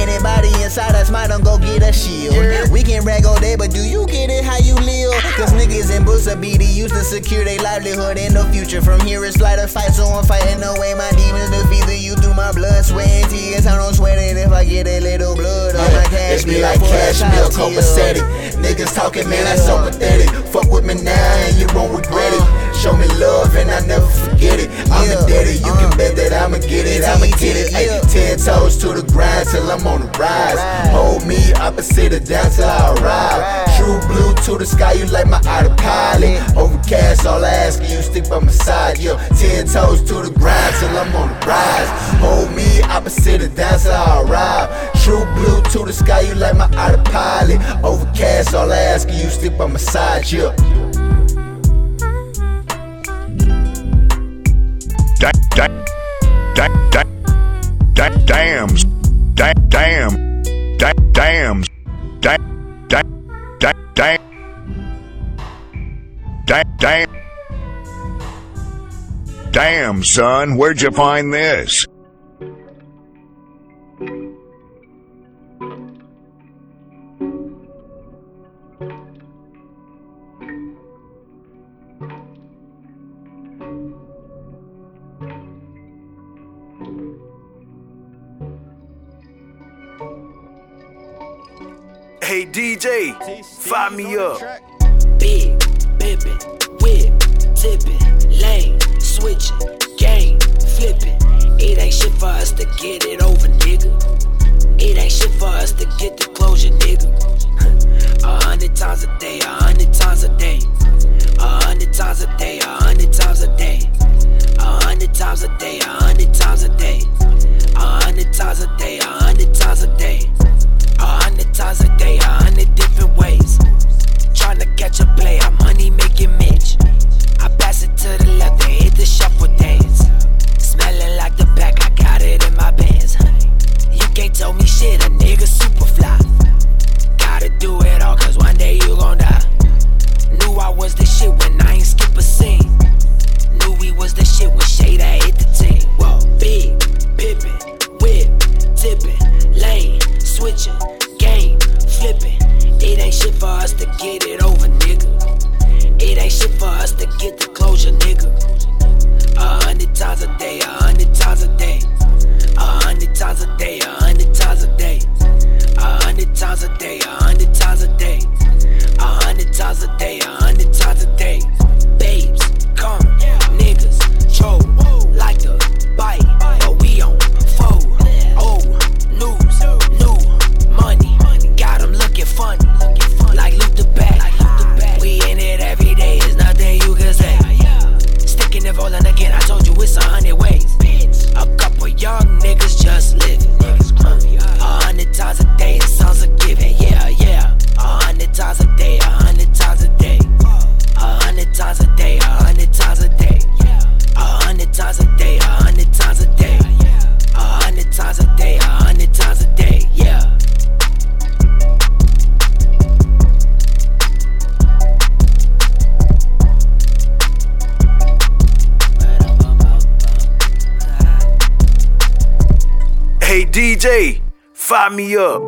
Anybody inside us might don't go get a shield. We can rag all day, but do you get it how you live? Cause niggas in boots are BD used to secure their livelihood in the future. From here it's flight or fight, so I'm fighting away my demons defeat the you through my blood, sweat, tears. I don't sweat it if I get a little blood on my cash. It be like cashmere, copacetic. Niggas talking, man, that's so pathetic. Fuck with me now and you won't regret it. Uh. Show me love and I never forget it. I'm indebted, you can uh. bet that I'ma get it, I'ma get it. Ay, ten toes to the grind till I'm on the rise. Hold me opposite of down till I arrive. True blue to the sky, you like my autopilot. Overcast, all I ask you, stick by my side. Yo, ten toes to the grind till I'm on the rise. Hold me opposite of till I arrive. True blue to the sky, you like my autopilot. Overcast, all I ask you, stick by my side. Yeah. da, da, da, da, da, dams, da, damn, da, dams, Damn, damn, damn, damn, damn, damn. Damn, son, where'd you find this? Hey DJ, fire me up. Big, pimpin', whip, tippin', lane, switchin', game, flippin'. It ain't shit for us to get it over, nigga. It ain't shit for us to get the closure, nigga. A hundred times a day, a hundred times a day. A hundred times a day, a hundred times a day. A hundred times a day, a hundred times a day. A hundred times a day, a hundred times a day. A hundred times a day, a hundred different ways. Tryna catch a play, I'm money making Mitch. I pass it to the left and hit the shuffle dance. Smelling like the back, I got it in my pants. You can't tell me shit, a nigga super fly. Gotta do it all, cause one day you gon' die. Knew I was the shit when I ain't skip a scene. Knew we was the shit when Shada hit the team. Whoa, big, pippin', whip, tippin', lane, switchin', game, flippin'. It ain't shit for us to get it over, nigga. It ain't shit for us to get the closure, nigga. A hundred times a day, a hundred times a day. A hundred times a day, a hundred times a day. A hundred times a day, a hundred times a day. A hundred times a day, a hundred fire me up.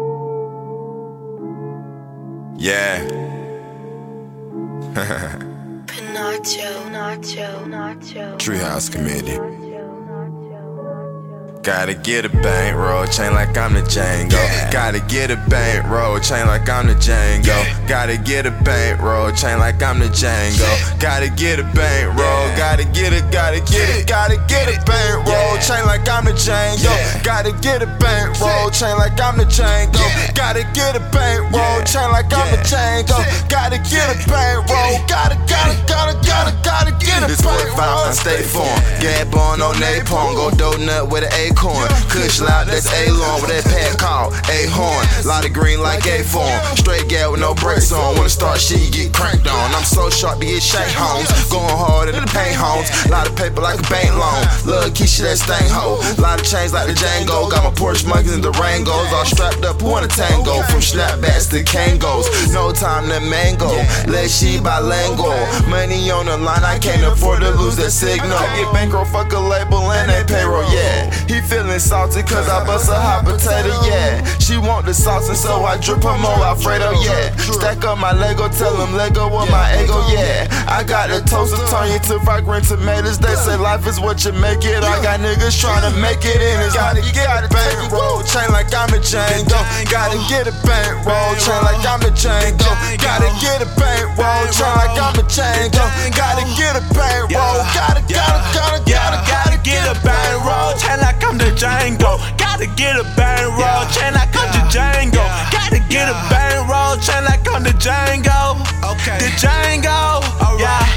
Get a bankroll, chain like I'm the Django. Gotta get a bankroll, chain like I'm the Django. Gotta get a bankroll, chain like I'm the Django. Gotta get a bankroll, gotta get it, gotta get it, gotta get a bankroll, chain like I'm the Django. Gotta get a bankroll, chain like I'm the Django. Gotta get a bankroll, chain like I'm the Django. Gotta get a bankroll, gotta, gotta, gotta, gotta, gotta get a This boy bankroll. on State Farm. Gab on on napalm. Go donut with an acorn. Kush loud, that's A long with that pad called A-Horn. Lot of green like A-Form. Straight gal with no brakes on. Wanna start shit, get cranked on. I'm so sharp to get shake homes. Going hard in the paint homes. Lot of paper like a bank loan. Lil' Keisha, that stain hoe. Lot of chains like the Django. Got my Porsche monkeys and Durangos. All strapped up, who wanna tango? From snapbacks to Kangos. No time to mango. Let she bilingual. Money on the line, I can't afford to lose that signal. Get bankroll, fuck a label and they payroll, yeah. He feeling salty cause I bust a hot potato, yeah. She want the sauce and so I drip her more Alfredo, yeah. Stack up my Lego, tell him Lego with my ego, yeah. I got the toaster turn you to fragrant tomatoes. They say life is what you make it. I got niggas trying to make it in. It's gotta get a bankroll, chain like I'm a Django. Gotta get a bankroll, chain like I'm a Django. Gotta get a bankroll, chain like I'm a Django. Gotta get a bankroll, gotta, gotta, gotta, gotta, gotta get a bankroll, chain like I'm the Django. Gotta get a bankroll, chain like I'm Django. Gotta get a bankroll, chain like I'm the Django. Okay. The Django. Yeah.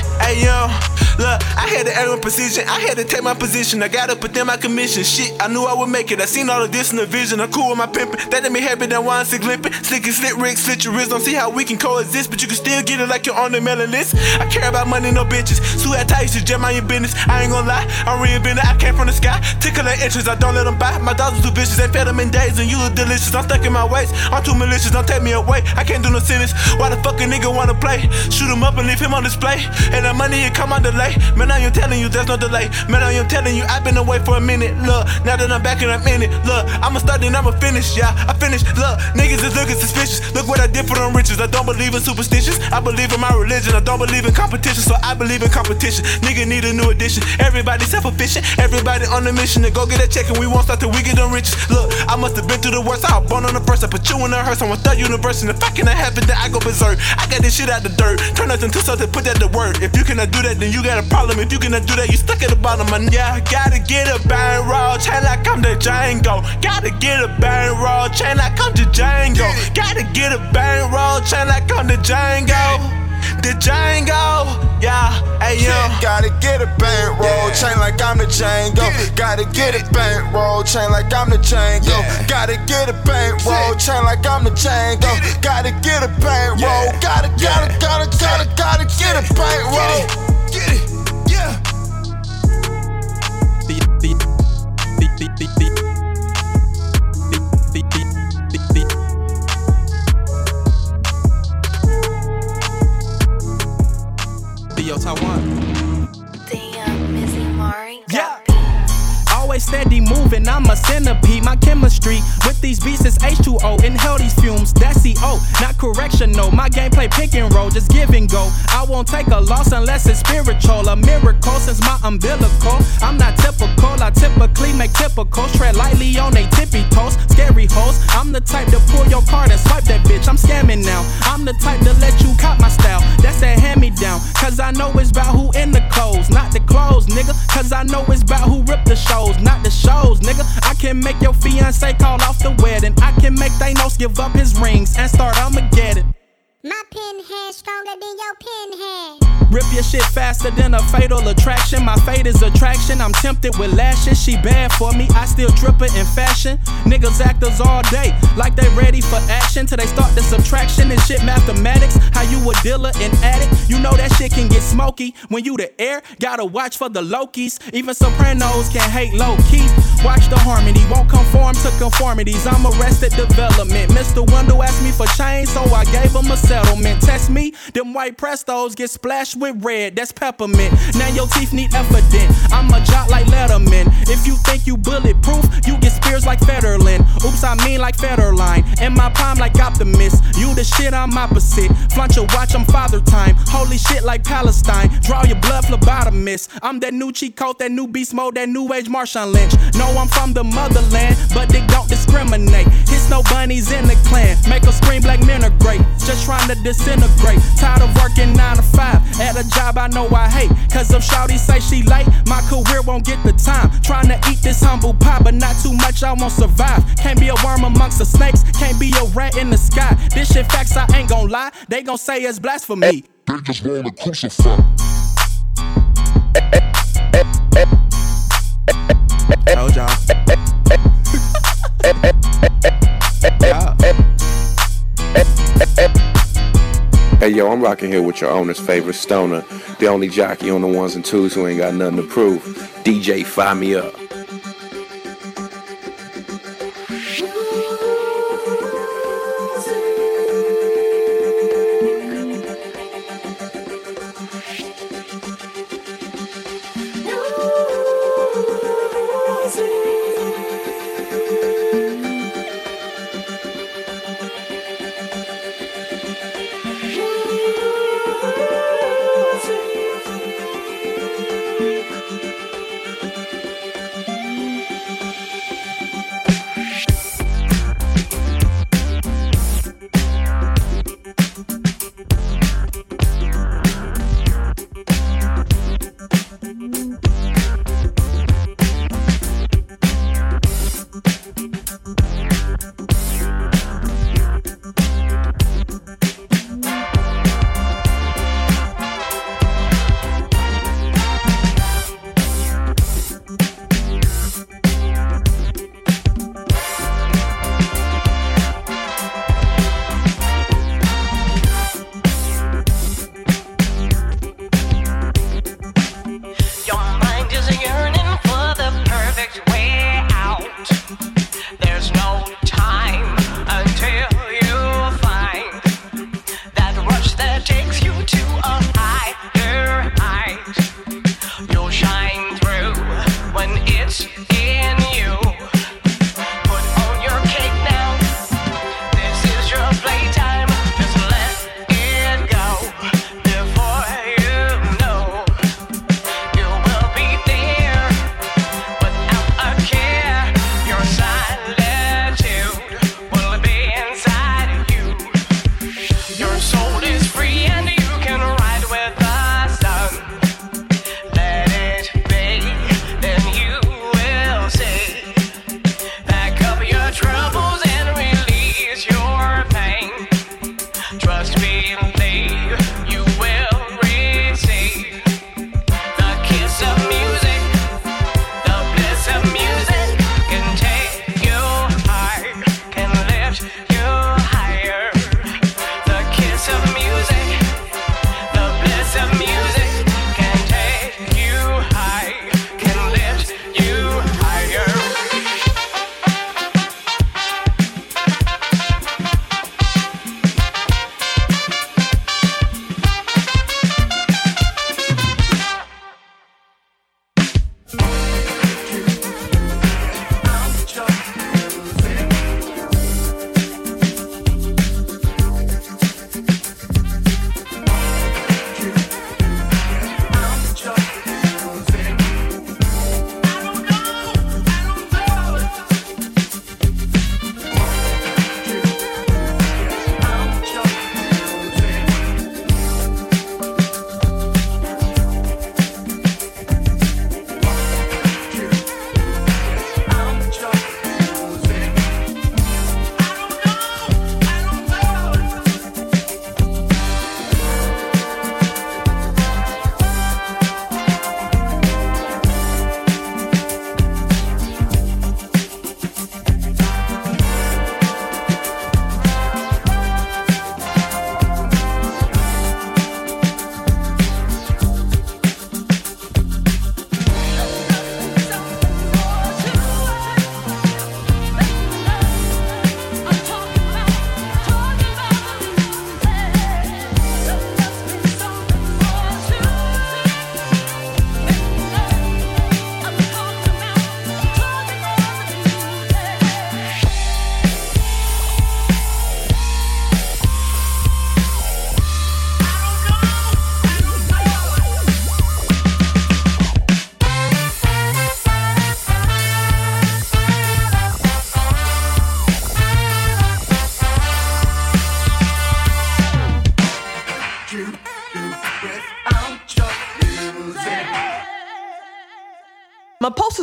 Look, I had to aim with precision. I had to take my position. I gotta put them my commission. Shit, I knew I would make it. I seen all of this in the vision. I'm cool with my pimpin'. That made me happy. That wine sick limping. Slick and slit Rick, slit your wrist. Don't see how we can coexist, but you can still get it like you're on the mailing list. I care about money, no bitches. Sue at ties, you jam on your business. I ain't gonna lie, I'm reinvented. I came from the sky. Tickle their interest, I don't let them buy. My dogs too vicious. Ain't fed them in days, and you look delicious. I'm stuck in my ways. I'm too malicious. Don't take me away. I can't do no sentence. Why the fuck a nigga wanna play? Shoot him up and leave him on display. And the money it come on delay. Man, I am telling you, there's no delay. Man, I am telling you, I've been away for a minute. Look, now that I'm back in it. Look, I'ma start and I'ma finish. Yeah, I finished. Look, niggas is looking suspicious. Look what I did for them riches. I don't believe in superstitions. I believe in my religion. I don't believe in competition, so I believe in competition. Nigga need a new addition. Everybody self-efficient. Everybody on a mission to go get a check, and we won't start till we get them riches. Look, I must have been through the worst. I was born on the first. I put you in the hearse. I'm a third universe, and if I cannot have it, then I go berserk. I got this shit out the dirt. Turn nothing to something. Put that to work. If you cannot do that, then you got a problem. If you cannot do that, you stuck at the bottom. And yeah, gotta get a bang roll chain like I'm the Django. Gotta get a bang roll chain like I'm the Django. Gotta get a bang roll chain like I'm the Django. The Django, yeah, hey yo. Gotta get a bankroll chain like I'm the Django. Gotta get a bankroll chain like I'm the Django. Gotta get a bankroll chain like I'm the Django. Gotta get a bankroll. Gotta, gotta, gotta, gotta, gotta get a bankroll. Get steady moving, I'm a centipede. My chemistry with these beats is H2O. Inhale these fumes, that's CO, not correctional. My gameplay pick and roll, just give and go. I won't take a loss unless it's spiritual. A miracle since my umbilical. I'm not typical, I typically make typicals. Tread lightly on they tippy toes, scary hoes. I'm the type to pull your card and swipe that bitch. I'm scamming now. I'm the type to let you cop my style. That's that hand me down. Cause I know it's about who in the clothes, not the clothes, nigga. Cause I know it's about who rip the shows, not the shows, nigga. I can make your fiance call off the wedding. I can make Thanos give up his rings and start Armageddon. My pen hand stronger than your pen hand. Rip your shit faster than a fatal attraction. My fate is attraction. I'm tempted with lashes. She bad for me. I still drip in fashion. Niggas actors all day, like they ready for action. Till they start the subtraction and shit mathematics. How you a dealer and addict? You know that shit can get smoky when you the air. Gotta watch for the Lokis. Even Sopranos can hate low key. Watch the harmony, won't conform to conformities. I'm arrested development. Mr. Wendell asked me for change, so I gave him a settlement. Test me, them white prestos get splashed with red. That's peppermint. Now your teeth need evident. I'm a jock like Letterman. If you think you bulletproof, you get spears like Federland. Oops, I mean like Federline. In my palm like Optimus. You the shit, I'm opposite. Flaunt your watch, I'm father time. Holy shit like Palestine. Draw your blood, phlebotomist. I'm that new cheat code, that new beast mode, that new age Marshawn Lynch. No, I'm from the motherland, but they don't discriminate. Hits no bunnies in the clan. Make scream black men are great. Just trying to disintegrate. Tired of working 9 to 5 at a job I know I hate. Cause if Shawty say she late, my career won't get the time. Trying to eat this humble pie, but not too much, I won't survive. Can't be a worm amongst the snakes, can't be a rat in the sky. This shit facts, I ain't gon' lie. They gon' say it's blasphemy. They just wanna crucify. Told y'all. Hey yo, I'm rocking here with your owner's favorite stoner, the only jockey on the ones and twos who ain't got nothing to prove. DJ, fire me up.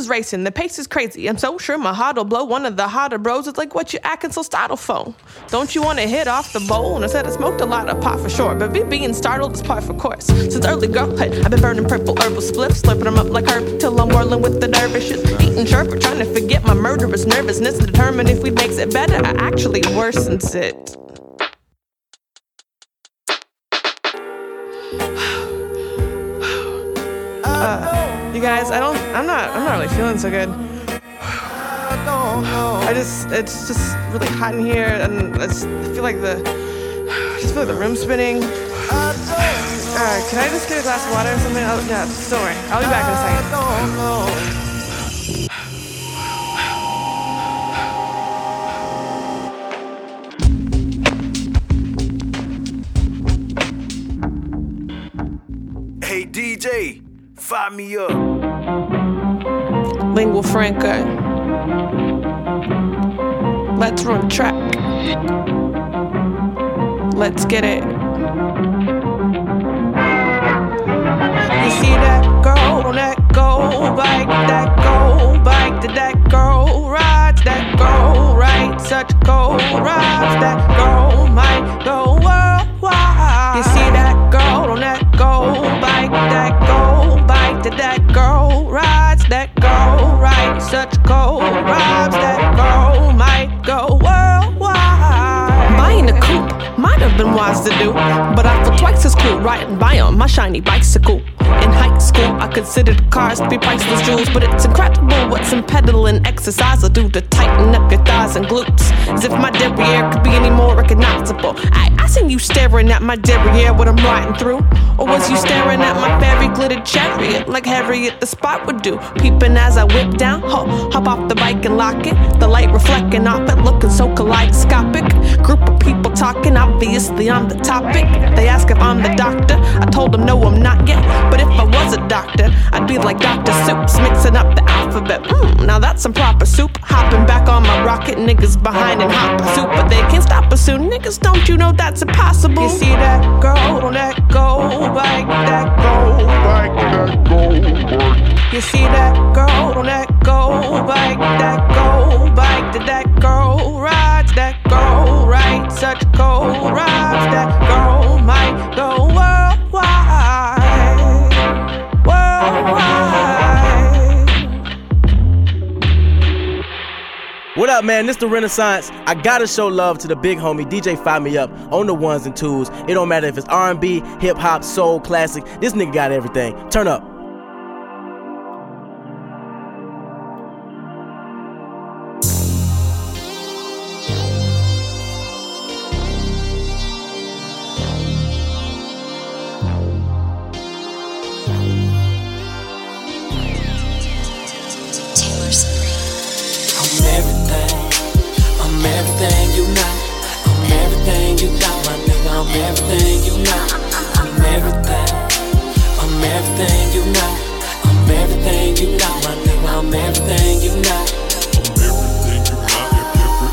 Racing, the pace is crazy. I'm so sure my heart'll blow. One of the hotter bros is like, what you acting so startled for? Don't you wanna hit off the? And I said I smoked a lot of pot for sure, but me being startled is par for course. Since early girlhood, I've been burning purple herbal spliffs, slurping them up like herb till I'm whirling with the dervishes. Eating sherbet, trying to forget my murderous nervousness, and determine if we makes it better or actually worsens it. You guys, I don't, I'm not, I'm not really feeling so good. I just, it's just really hot in here, and I, just, I feel like the, I just feel like the room's spinning. Alright, can I just get a glass of water or something? I'll, yeah, don't worry. I'll be back in a second. Hey DJ, fire me up. Lingua franca. Let's run track. Let's get it. You see that girl on that go bike, that go bike, did that girl rides, that girl right, such go rides, that been wise to do, but I feel twice as cool riding by on my shiny bicycle. In high school, I considered cars to be priceless jewels, but it's incredible what some pedaling exercise will do to tighten up your thighs and glutes. As if my derriere could be any more recognizable. I, I seen you staring at my derriere when I'm riding through. Or was you staring at my fairy glittered chariot like Harriet the Spot would do? Peeping as I whip down, ho, hop off the bike and lock it. The light reflecting off it, looking so kaleidoscopic. Group of people talking, obviously I'm the topic. They ask if I'm the doctor. I told them no, I'm not yet. But if I was a doctor, I'd be like Dr. Soups, mixing up the alphabet. Mm, now that's some proper soup. Hopping back on my rocket, niggas behind and hop soup, but they can't stop us soon. Niggas, don't you know that's impossible. You see that girl on that gold bike, that gold bike, that bike. You see that girl on that gold bike, that gold bike, that that girl rides, that girl right, such gold rides, that girl might go What up, man? This the Renaissance. I gotta show love to the big homie DJ Fire Me Up on the ones and twos. It don't matter if it's R&B, hip hop, soul, classic. This nigga got everything. Turn up. I'm everything you not. I'm everything. I'm everything you not. I'm everything you got, my nigga. I'm everything you not. I'm everything you not. I'm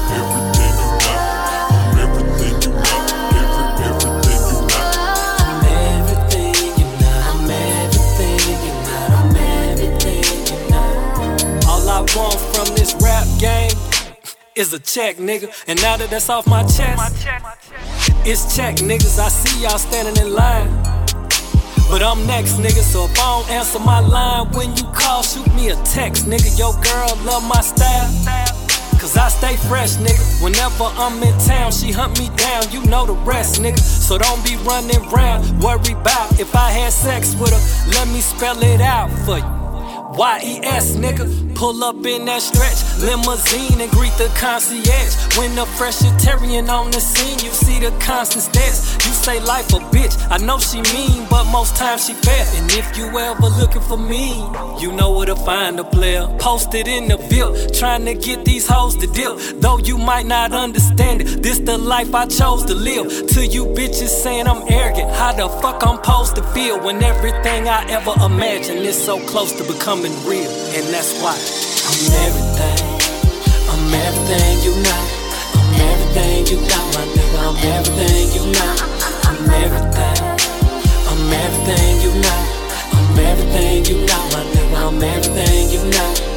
everything you not. I'm everything you not. All I want from this rap game is a check, nigga. And now that that's off my chest, it's check, niggas. I see y'all standing in line. But I'm next, nigga. So if I don't answer my line when you call, shoot me a text, nigga. Your girl love my style. Cause I stay fresh, nigga. Whenever I'm in town, she hunt me down. You know the rest, nigga. So don't be running round, worry about if I had sex with her. Let me spell it out for you. Y-E-S, nigga. Pull up in that stretch limousine and greet the concierge. When the freshitarian on the scene, you see the constant stats. You say life a bitch. I know she mean, but most times she fair. And if you ever looking for me, you know where to find a player. Posted in the bill, trying to get these hoes to deal. Though you might not understand it, this the life I chose to live. To you bitches saying I'm arrogant, how the fuck I'm supposed to feel when everything I ever imagined is so close to becoming real, and that's why I'm everything. I'm everything you not. I'm everything you got, my nigga. I'm everything you not. I'm everything. I'm everything you not. I'm everything you got, my nigga. I'm everything you not.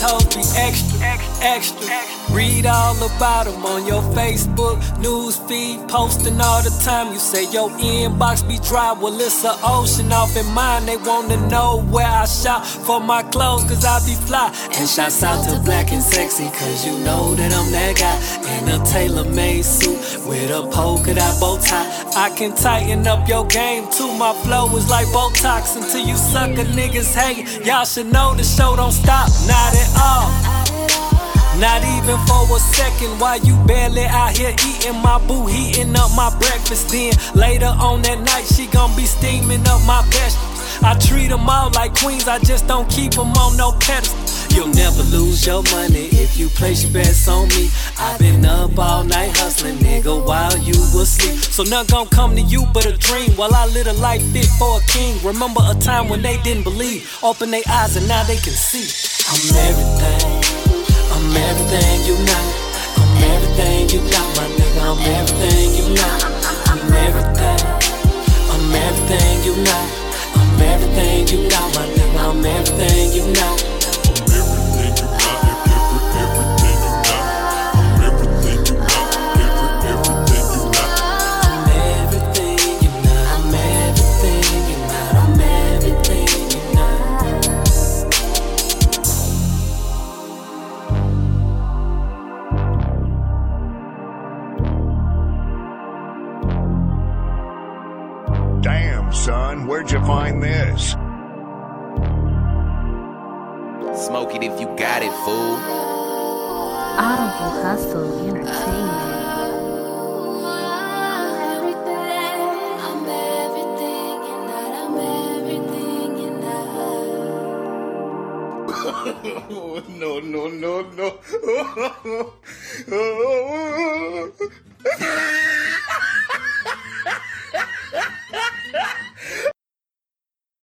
Hoes be extra, extra. Read all about them on your Facebook news feed, posting all the time. You say your inbox be dry, well it's an ocean off in mine. They wanna know where I shop for my clothes, cause I be fly. And shouts out to Black and Sexy, cause you know that I'm that guy. In a tailor-made suit with a polka dot bow tie. I can tighten up your game too. My flow is like Botox until you sucker niggas hate. Y'all should know the show don't stop, not at all. Not even for a second while you barely out here eating my boo, heating up my breakfast. Then later on that night, she gon' be steaming up my vegetables. I treat them all like queens, I just don't keep them on no pedestal. You'll never lose your money if you place your bets on me. I've been up all night hustling, nigga, while you was asleep. So none gon' come to you but a dream while I live a life fit for a king. Remember a time when they didn't believe, open their eyes and now they can see. I'm everything. I'm everything you not. I'm everything you got, my nigga. I'm everything you not. I'm everything. I'm everything you not. I'm everything you got, my nigga. I'm everything you not. where'd you find this? Smoke it if you got it, fool. Audible Hustle Entertainment. Oh, no, no, no, no. Oh,